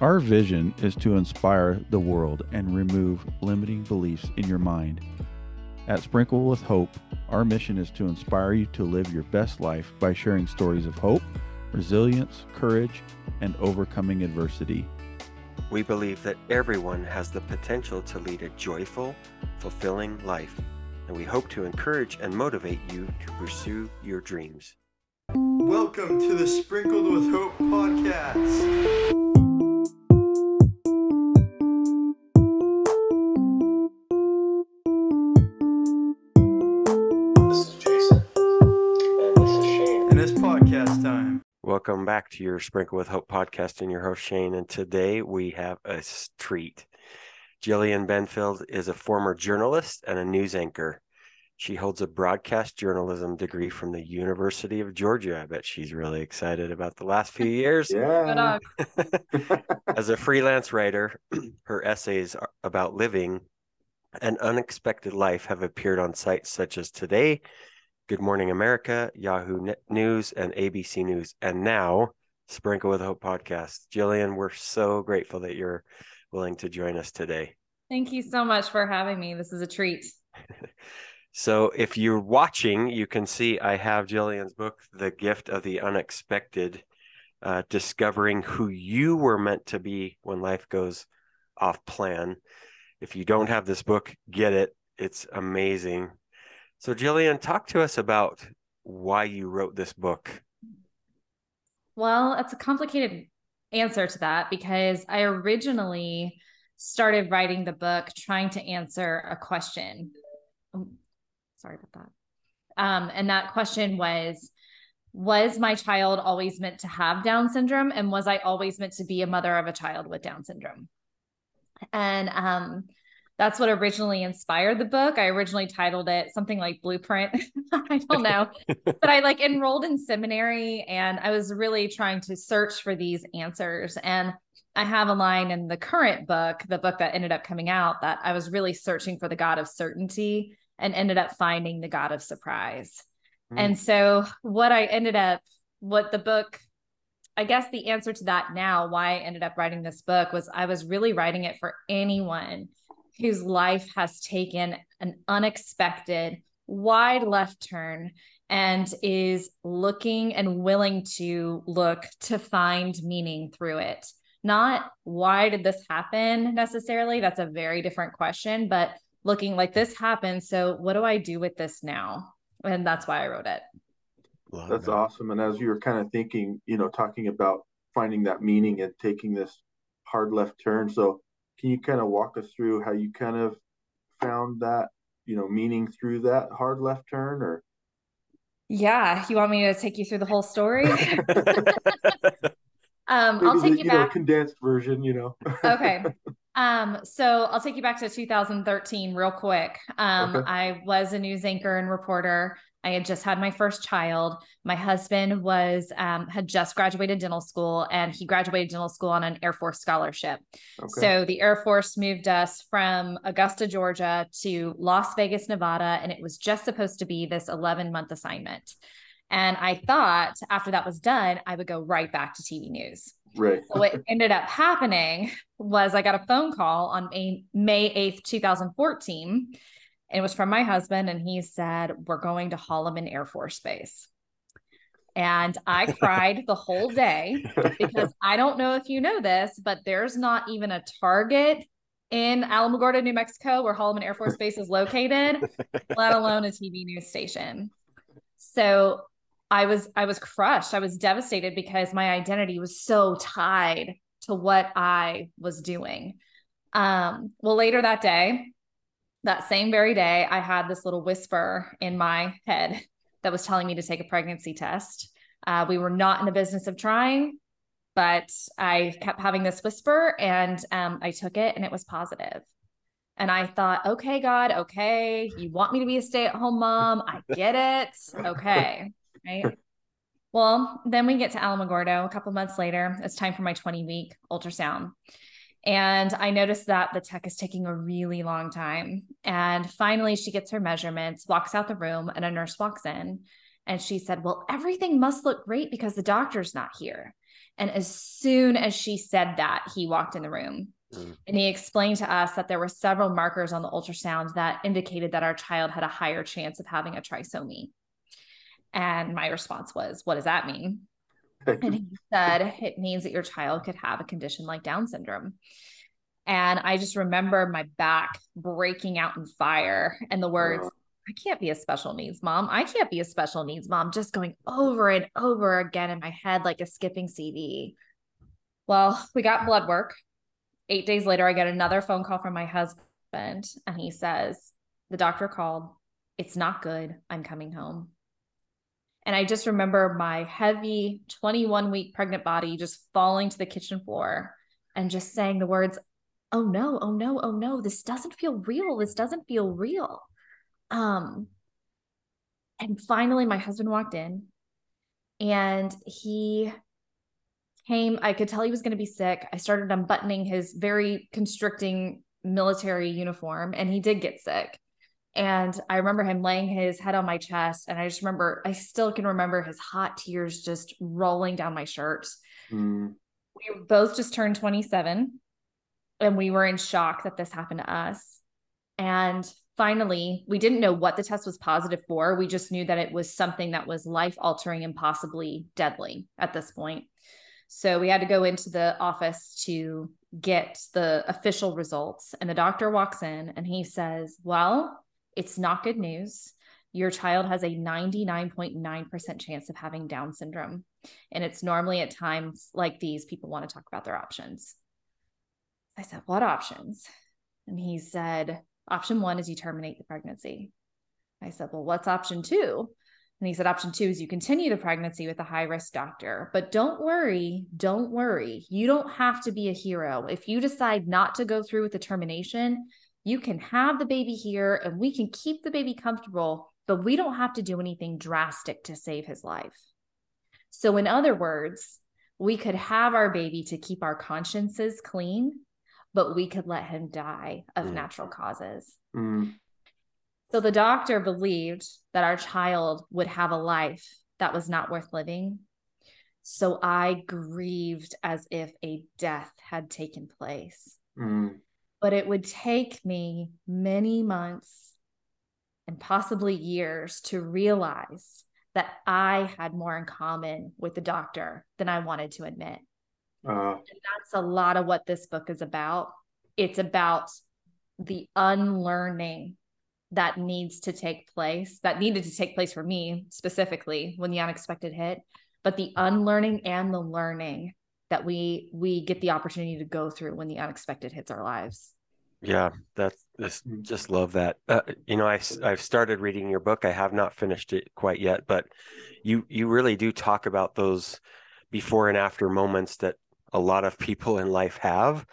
Our vision is to inspire the world and remove limiting beliefs in your mind. At Sprinkle with Hope, our mission is to inspire you to live your best life by sharing stories of hope, resilience, courage, and overcoming adversity. We believe that everyone has the potential to lead a joyful, fulfilling life, and we hope to encourage and motivate you to pursue your dreams. Welcome to the Sprinkled with Hope podcast. Welcome back to your Sprinkle with Hope podcast and your host Shane. And today we have a treat. Jillian Benfield is a former journalist and a news anchor. She holds a broadcast journalism degree from the University of Georgia. I bet she's really excited about the last few years. Yeah. As a freelance writer, her essays about living an unexpected life have appeared on sites such as Today, Good Morning America, Yahoo News, and ABC News, and now Sprinkle with Hope podcast. Jillian, we're so grateful that you're willing to join us today. Thank you so much for having me. This is a treat. So, if you're watching, you can see I have Jillian's book, The Gift of the Unexpected, uh, discovering who you were meant to be when life goes off plan. If you don't have this book, get it. It's amazing. So, Jillian, talk to us about why you wrote this book. Well, it's a complicated answer to that because I originally started writing the book trying to answer a question. Oh, sorry about that. Um, and that question was Was my child always meant to have Down syndrome? And was I always meant to be a mother of a child with Down syndrome? And um, that's what originally inspired the book. I originally titled it something like Blueprint. I don't know. but I like enrolled in seminary and I was really trying to search for these answers. And I have a line in the current book, the book that ended up coming out, that I was really searching for the God of certainty and ended up finding the God of surprise. Mm. And so, what I ended up, what the book, I guess the answer to that now, why I ended up writing this book was I was really writing it for anyone whose life has taken an unexpected wide left turn and is looking and willing to look to find meaning through it. Not why did this happen necessarily? That's a very different question, but looking like this happened. So, what do I do with this now? And that's why I wrote it. Love That's it. awesome. And as you were kind of thinking, you know, talking about finding that meaning and taking this hard left turn. So, can you kind of walk us through how you kind of found that, you know, meaning through that hard left turn or? Yeah. You want me to take you through the whole story? um, I'll take the, you you know, back. condensed version, you know. okay. Um, so I'll take you back to 2013 real quick. Um, Okay. I was a news anchor and reporter. I had just had my first child. My husband was um, had just graduated dental school, and he graduated dental school on an Air Force scholarship. Okay. So the Air Force moved us from Augusta, Georgia to Las Vegas, Nevada, and it was just supposed to be this 11 month assignment. And I thought after that was done, I would go right back to TV news. right. So what ended up happening was I got a phone call on May, May 8th, 2014. It was from my husband, and he said, We're going to Holloman Air Force Base. And I cried the whole day because I don't know if you know this, but there's not even a target in Alamogordo, New Mexico, where Holloman Air Force Base is located, let alone a TV news station. So I was I was crushed. I was devastated because my identity was so tied to what I was doing. Um, well, later that day, that same very day, I had this little whisper in my head that was telling me to take a pregnancy test. Uh, we were not in the business of trying, but I kept having this whisper and um, I took it and it was positive. And I thought, okay, God, okay, you want me to be a stay at home mom. I get it. Okay. Right. Well, then we get to Alamogordo a couple months later. It's time for my 20 week ultrasound. And I noticed that the tech is taking a really long time. And finally, she gets her measurements, walks out the room, and a nurse walks in. And she said, Well, everything must look great because the doctor's not here. And as soon as she said that, he walked in the room. Mm. And he explained to us that there were several markers on the ultrasound that indicated that our child had a higher chance of having a trisomy. And my response was, What does that mean? And he said, It means that your child could have a condition like Down syndrome. And I just remember my back breaking out in fire and the words. I can't be a special needs mom. I can't be a special needs mom, just going over and over again in my head like a skipping CD. Well, we got blood work. Eight days later, I get another phone call from my husband, and he says, The doctor called. It's not good. I'm coming home. And I just remember my heavy 21 week pregnant body just falling to the kitchen floor and just saying the words, Oh no, oh no, oh no, this doesn't feel real. This doesn't feel real. Um, and finally, my husband walked in and he came. I could tell he was going to be sick. I started unbuttoning his very constricting military uniform, and he did get sick. And I remember him laying his head on my chest. And I just remember, I still can remember his hot tears just rolling down my shirt. Mm, We both just turned 27 and we were in shock that this happened to us. And finally, we didn't know what the test was positive for. We just knew that it was something that was life altering and possibly deadly at this point. So we had to go into the office to get the official results. And the doctor walks in and he says, Well, it's not good news. Your child has a 99.9% chance of having Down syndrome. And it's normally at times like these, people want to talk about their options. I said, What options? And he said, Option one is you terminate the pregnancy. I said, Well, what's option two? And he said, Option two is you continue the pregnancy with a high risk doctor. But don't worry, don't worry. You don't have to be a hero. If you decide not to go through with the termination, you can have the baby here and we can keep the baby comfortable, but we don't have to do anything drastic to save his life. So, in other words, we could have our baby to keep our consciences clean, but we could let him die of Mm. natural causes. mm, So the doctor believed that our child would have a life that was not worth living. So I grieved as if a death had taken place. mm, But it would take me many months and possibly years to realize that I had more in common with the doctor than I wanted to admit. uh, And that's a lot of what this book is about. It's about the unlearning that needs to take place, that needed to take place for me specifically when the unexpected hit, but the unlearning and the learning that we we get the opportunity to go through when the unexpected hits our lives. Yeah, that's just just love that. Uh, you know, I, i've started reading your book. I have not finished it quite yet, but you you really do talk about those before and after moments that a lot of people in life have,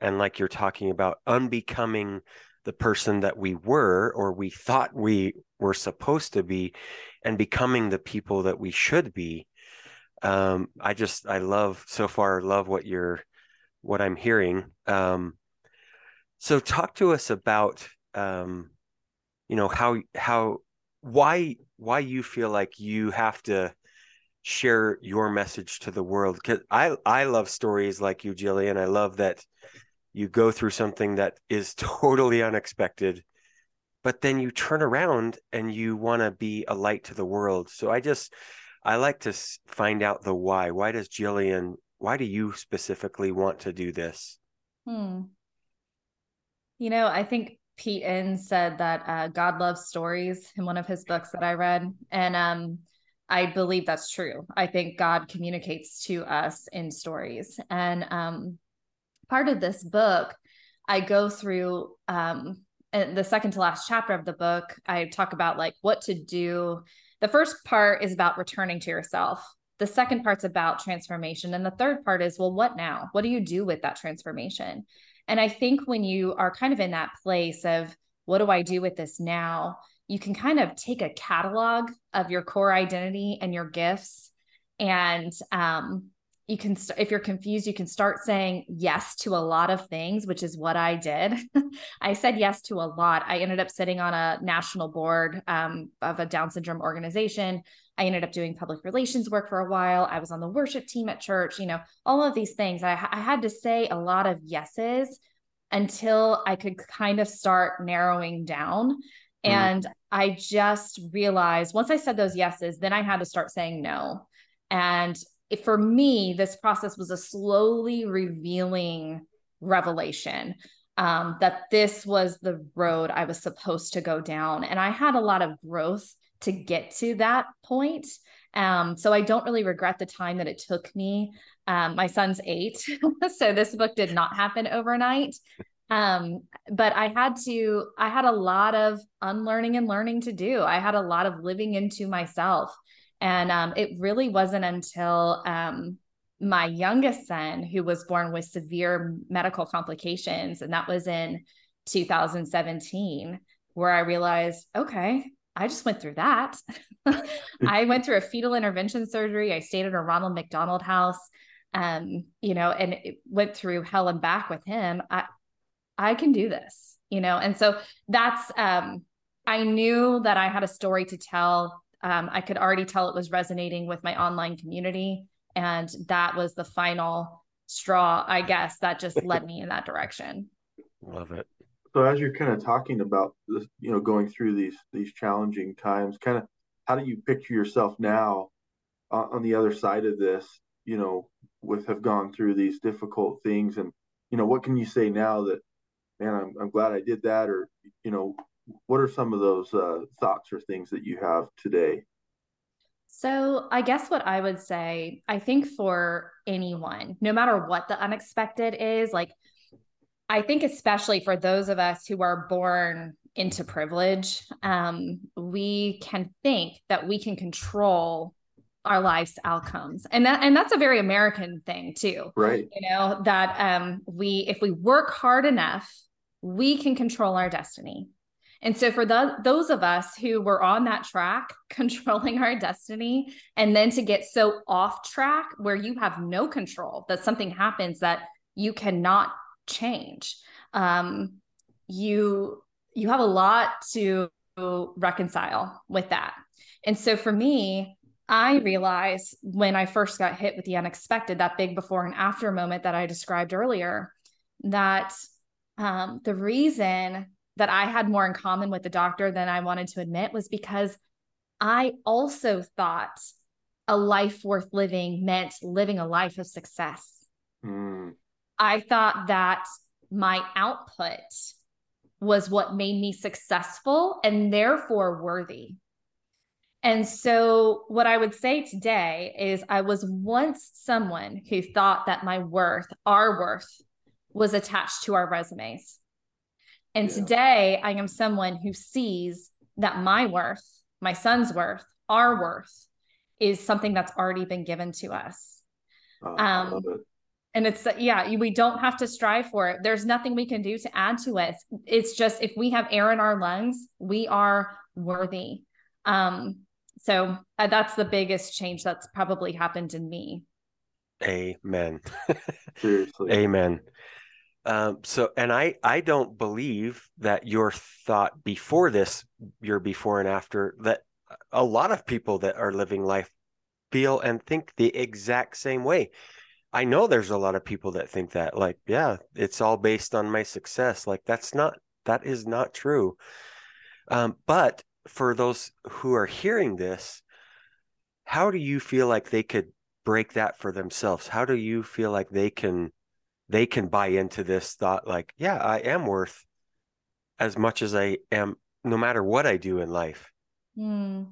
and like you're talking about unbecoming the person that we were or we thought we were supposed to be, and becoming the people that we should be. Um, I just I love so far love what you're what I'm hearing. Um, so talk to us about um, you know how how why why you feel like you have to share your message to the world because I I love stories like you, Jillian. I love that you go through something that is totally unexpected, but then you turn around and you want to be a light to the world. So I just I like to find out the why. Why does Jillian? Why do you specifically want to do this? Hmm. You know, I think Pete Enns said that uh, God loves stories in one of his books that I read, and um, I believe that's true. I think God communicates to us in stories, and um, part of this book, I go through um, the second to last chapter of the book. I talk about like what to do. The first part is about returning to yourself. The second part's about transformation, and the third part is well, what now? What do you do with that transformation? And I think when you are kind of in that place of what do I do with this now, you can kind of take a catalog of your core identity and your gifts and um, you can st- if you're confused you can start saying yes to a lot of things which is what i did. I said yes to a lot. I ended up sitting on a national board um, of a down syndrome organization. I ended up doing public relations work for a while. I was on the worship team at church you know all of these things. I, I had to say a lot of yeses until i could kind of start narrowing down. Mm-hmm. And I just realized once I said those yeses, then I had to start saying no. And for me, this process was a slowly revealing revelation um, that this was the road I was supposed to go down. And I had a lot of growth to get to that point. Um, so I don't really regret the time that it took me. Um, my son's eight, so this book did not happen overnight um but i had to i had a lot of unlearning and learning to do i had a lot of living into myself and um it really wasn't until um my youngest son who was born with severe medical complications and that was in 2017 where i realized okay i just went through that i went through a fetal intervention surgery i stayed at a ronald mcdonald house um you know and went through hell and back with him I, I can do this, you know? And so that's, um, I knew that I had a story to tell. Um, I could already tell it was resonating with my online community. And that was the final straw, I guess, that just led me in that direction. Love it. So as you're kind of talking about this, you know, going through these these challenging times, kind of how do you picture yourself now uh, on the other side of this, you know, with have gone through these difficult things and you know, what can you say now that man, I'm, I'm glad I did that. Or, you know, what are some of those uh, thoughts or things that you have today? So, I guess what I would say, I think for anyone, no matter what the unexpected is, like, I think especially for those of us who are born into privilege, um, we can think that we can control our life's outcomes. And that and that's a very american thing too. Right. You know that um we if we work hard enough we can control our destiny and so for the, those of us who were on that track controlling our destiny and then to get so off track where you have no control that something happens that you cannot change um you you have a lot to reconcile with that. And so for me I realized when I first got hit with the unexpected, that big before and after moment that I described earlier, that um, the reason that I had more in common with the doctor than I wanted to admit was because I also thought a life worth living meant living a life of success. Mm. I thought that my output was what made me successful and therefore worthy. And so, what I would say today is I was once someone who thought that my worth, our worth, was attached to our resumes. And yeah. today, I am someone who sees that my worth, my son's worth, our worth is something that's already been given to us. Oh, um, it. And it's, yeah, we don't have to strive for it. There's nothing we can do to add to it. It's just if we have air in our lungs, we are worthy. Um, so uh, that's the biggest change that's probably happened in me. Amen. Seriously. Amen. Um, so, and I, I don't believe that your thought before this, your before and after, that a lot of people that are living life feel and think the exact same way. I know there's a lot of people that think that, like, yeah, it's all based on my success. Like, that's not, that is not true. Um, but for those who are hearing this, how do you feel like they could break that for themselves? How do you feel like they can they can buy into this thought like, yeah, I am worth as much as I am no matter what I do in life? Hmm.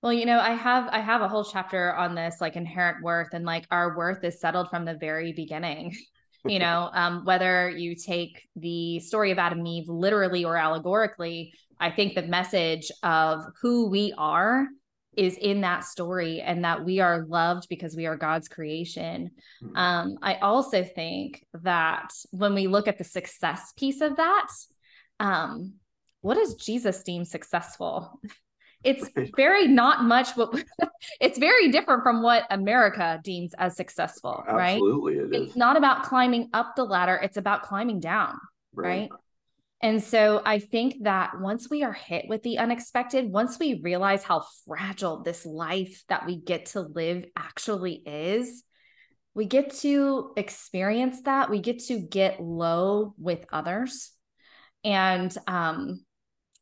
Well, you know, I have I have a whole chapter on this like inherent worth and like our worth is settled from the very beginning. you know, um, whether you take the story of Adam and Eve literally or allegorically, I think the message of who we are is in that story and that we are loved because we are God's creation. Mm-hmm. Um, I also think that when we look at the success piece of that, um, what does Jesus deem successful? it's very not much what it's very different from what America deems as successful, right? Absolutely, it is. It's not about climbing up the ladder, it's about climbing down, right? And so I think that once we are hit with the unexpected, once we realize how fragile this life that we get to live actually is, we get to experience that. We get to get low with others. And um,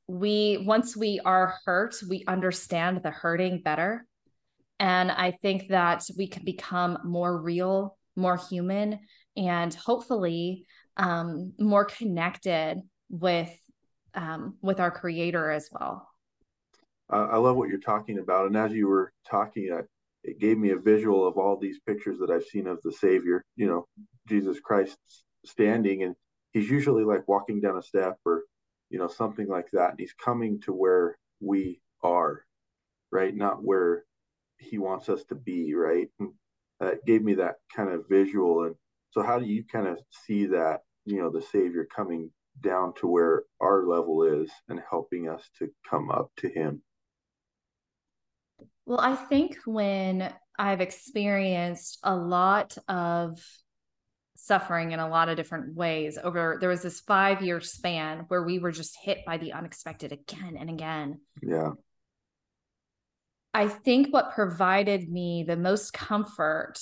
we, once we are hurt, we understand the hurting better. And I think that we can become more real, more human, and hopefully um, more connected with um, with our creator as well. I, love what you're talking about. And as you were talking, I, it gave me a visual of all these pictures that I've seen of the Savior, you know, Jesus Christ standing. And he's usually like walking down a step or, you know, something like that. And he's coming to where we are, right? Not where he wants us to be, right? That gave me that kind of visual. And so, how do you kind of see that, you know, the Savior coming down to where our level is and helping us to come up to him? Well, I think when I've experienced a lot of suffering in a lot of different ways over there was this 5 year span where we were just hit by the unexpected again and again. Yeah. I think what provided me the most comfort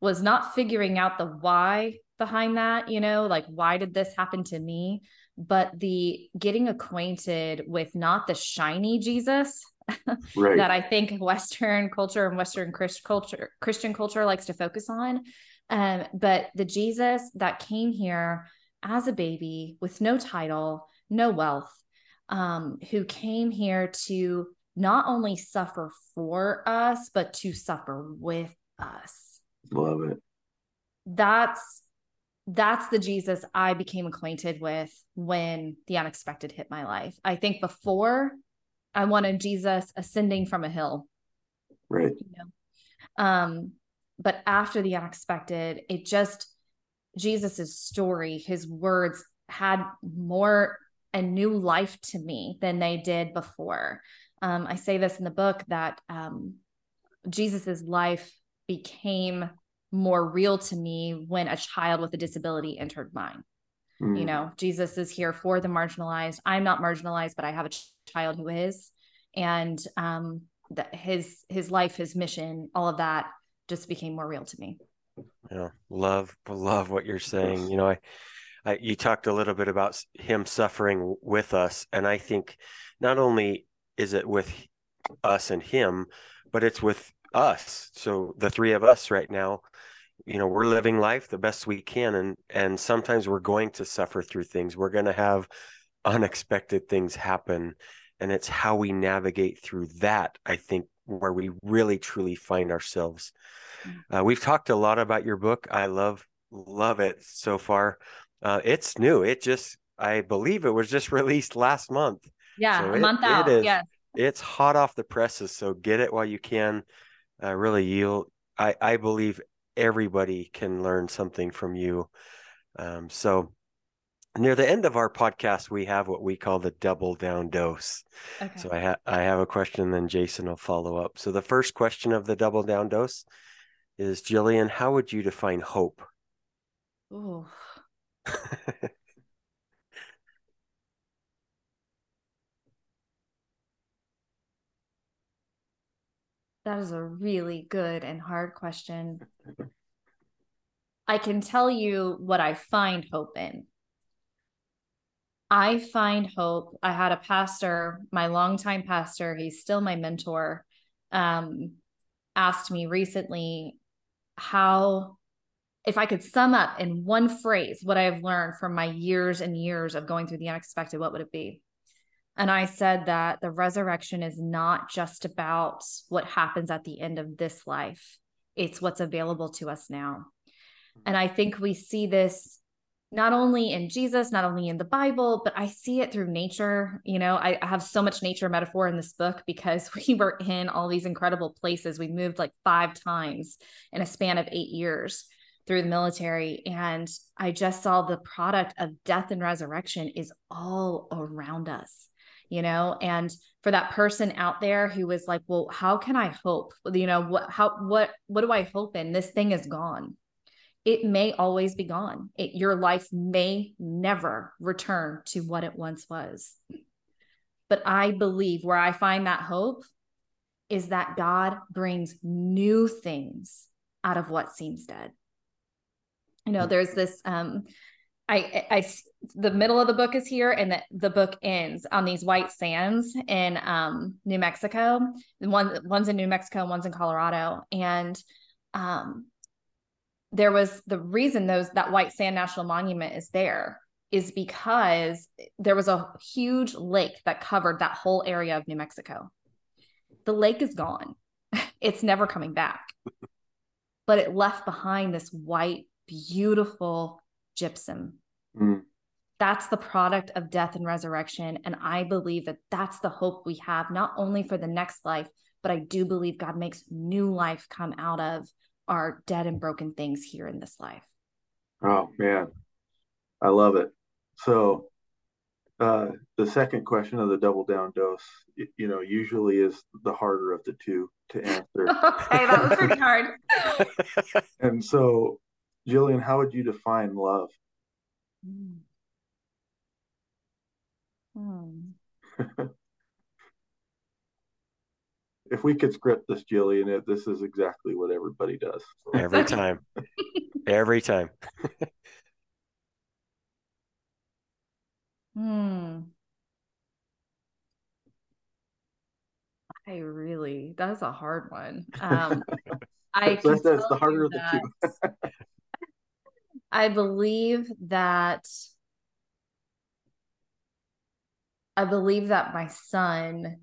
was not figuring out the why behind that, you know, like why did this happen to me, but the getting acquainted with not the shiny Jesus Right. that I think Western culture and Western Christ culture, Christian culture likes to focus on. Um, but the Jesus that came here as a baby with no title, no wealth, um, who came here to not only suffer for us, but to suffer with us. Love it. That's that's the Jesus I became acquainted with when the unexpected hit my life. I think before I wanted Jesus ascending from a hill, Right. you know. Um, but after the unexpected, it just Jesus's story, his words had more a new life to me than they did before. Um, I say this in the book that um, Jesus's life became more real to me when a child with a disability entered mine. Mm. you know jesus is here for the marginalized. I'm not marginalized but i have a ch- child who is. And um that his his life his mission all of that just became more real to me. Yeah, love love what you're saying. You know, I, I you talked a little bit about him suffering with us, and I think not only is it with us and him, but it's with us. So the three of us right now, you know, we're living life the best we can, and and sometimes we're going to suffer through things. We're going to have unexpected things happen, and it's how we navigate through that. I think where we really truly find ourselves. Uh, we've talked a lot about your book. I love love it so far. Uh, it's new. It just I believe it was just released last month. yeah So a it- month out is. yes It's hot off the presses, so get it while you can. Uh, really, you I I believe everybody can learn something from you. Um, so near the end of our podcast, we have what we call the double down dose. okay So I have I have a question, then Jason will follow up. So the first question of the double down dose is Jillian, how would you define hope? Ooh. That is a really good and hard question. I can tell you what I find hope in. I find hope. I had a pastor, my longtime pastor, he's still my mentor, um, asked me recently how, if I could sum up in one phrase what I have learned from my years and years of going through the unexpected, what would it be? And I said that the resurrection is not just about what happens at the end of this life, it's what's available to us now. And I think we see this not only in Jesus, not only in the Bible, but I see it through nature. You know, I, I have so much nature metaphor in this book because we were in all these incredible places. We moved like five times in a span of eight years through the military. And I just saw the product of death and resurrection is all around us. You know and for that person out there who was like well how can i hope? You know what how what what do i hope in? This thing is gone. It may always be gone. It, your life may never return to what it once was. But i believe where i find that hope is that god brings new things out of what seems dead. You know there's this um I, I, the middle of the book is here, and the, the book ends on these white sands in um, New Mexico. One, one's in New Mexico, one's in Colorado, and um, there was the reason those that White Sand National Monument is there is because there was a huge lake that covered that whole area of New Mexico. The lake is gone; it's never coming back, but it left behind this white, beautiful gypsum. Mm. That's the product of death and resurrection. And I believe that that's the hope we have, not only for the next life, but I do believe God makes new life come out of our dead and broken things here in this life. Oh, man. I love it. So, uh, the second question of the double down dose, you, you know, usually is the harder of the two to answer. okay, that was pretty hard. and so, Jillian, how would you define love? Hmm. If we could script this, Jillian, it, this is exactly what everybody does. Every time. Every time. Hmm. I really, that's a hard one. Um, I That's- that's- that's the harder you of the two. I believe that I believe that my son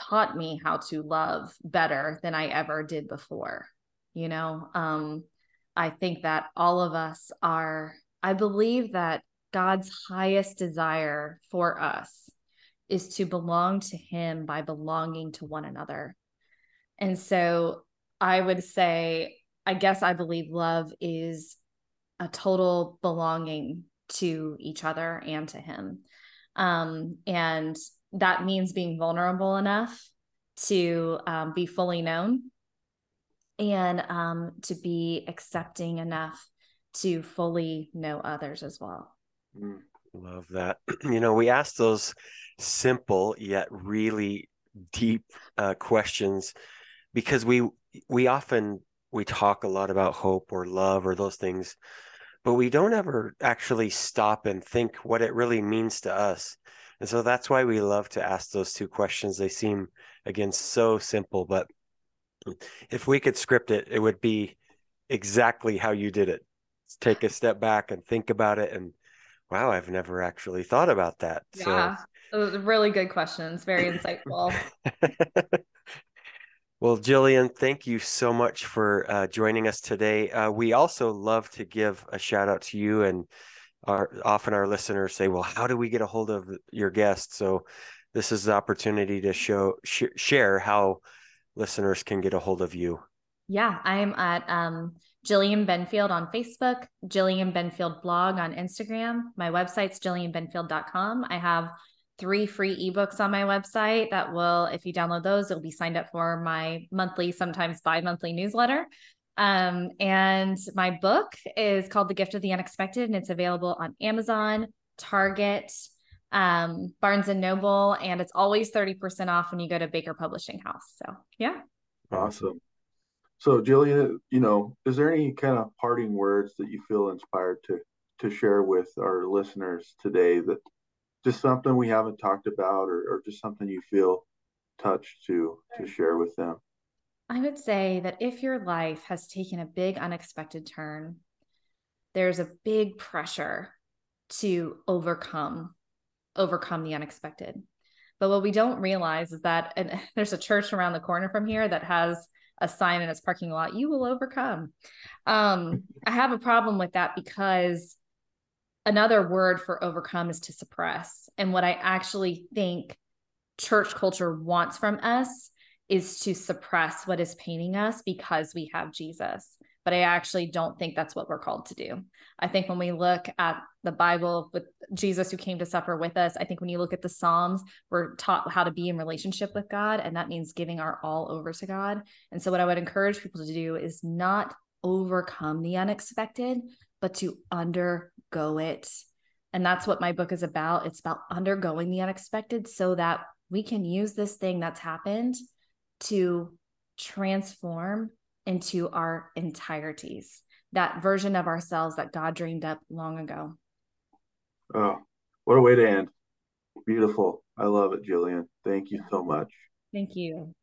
taught me how to love better than I ever did before. You know, um, I think that all of us are, I believe that God's highest desire for us is to belong to Him by belonging to one another. And so I would say, I guess I believe love is a total belonging to each other and to Him. Um, and that means being vulnerable enough to um, be fully known and um, to be accepting enough to fully know others as well. Mm. Love that. You know, we ask those simple yet really deep uh, questions because we we often we talk a lot about hope or love or those things, but we don't ever actually stop and think what it really means to us. And so that's why we love to ask those two questions. They seem again so simple, but if we could script it, it would be exactly how you did it. Take a step back and think about it and wow, I've never actually thought about that. Yeah, those are really good questions. Very insightful. Well, Jillian, thank you so much for uh, joining us today. Uh, we also love to give a shout out to you, and our, often our listeners say, "Well, how do we get a hold of your guests?" So, this is the opportunity to show sh- share how listeners can get a hold of you. Yeah, I'm at um, Jillian Benfield on Facebook, Jillian Benfield blog on Instagram. My website's jillianbenfield.com. I have three free ebooks on my website that will, if you download those, you'll be signed up for my monthly, sometimes bi monthly newsletter. Um, and my book is called The Gift of the Unexpected, and it's available on Amazon, Target, um, Barnes and Noble, and it's always 30% off when you go to Baker Publishing House. So, yeah. Awesome. So, Jillian, you know, is there any kind of parting words that you feel inspired to to share with our listeners today that just something we haven't talked about or, or just something you feel touched to to share with them? I would say that if your life has taken a big unexpected turn, there's a big pressure to overcome overcome the unexpected. But what we don't realize is that and there's a church around the corner from here that has a sign in its parking lot, you will overcome. Um, I have a problem with that because another word for overcome is to suppress. And what I actually think church culture wants from us is to suppress what is paining us because we have Jesus. but I actually don't think that's what we're called to do. I think when we look at the Bible with Jesus who came to suffer with us, I think when you look at the Psalms, we're taught how to be in relationship with God, and that means giving our all over to God. And so, what I would encourage people to do is not overcome the unexpected, but to undergo it. And that's what my book is about. It's about undergoing the unexpected so that we can use this thing that's happened to transform into our entireties, that version of ourselves that God dreamed up long ago. Oh, what a way to end. Beautiful. I love it, Jillian. Thank you so much. Thank you.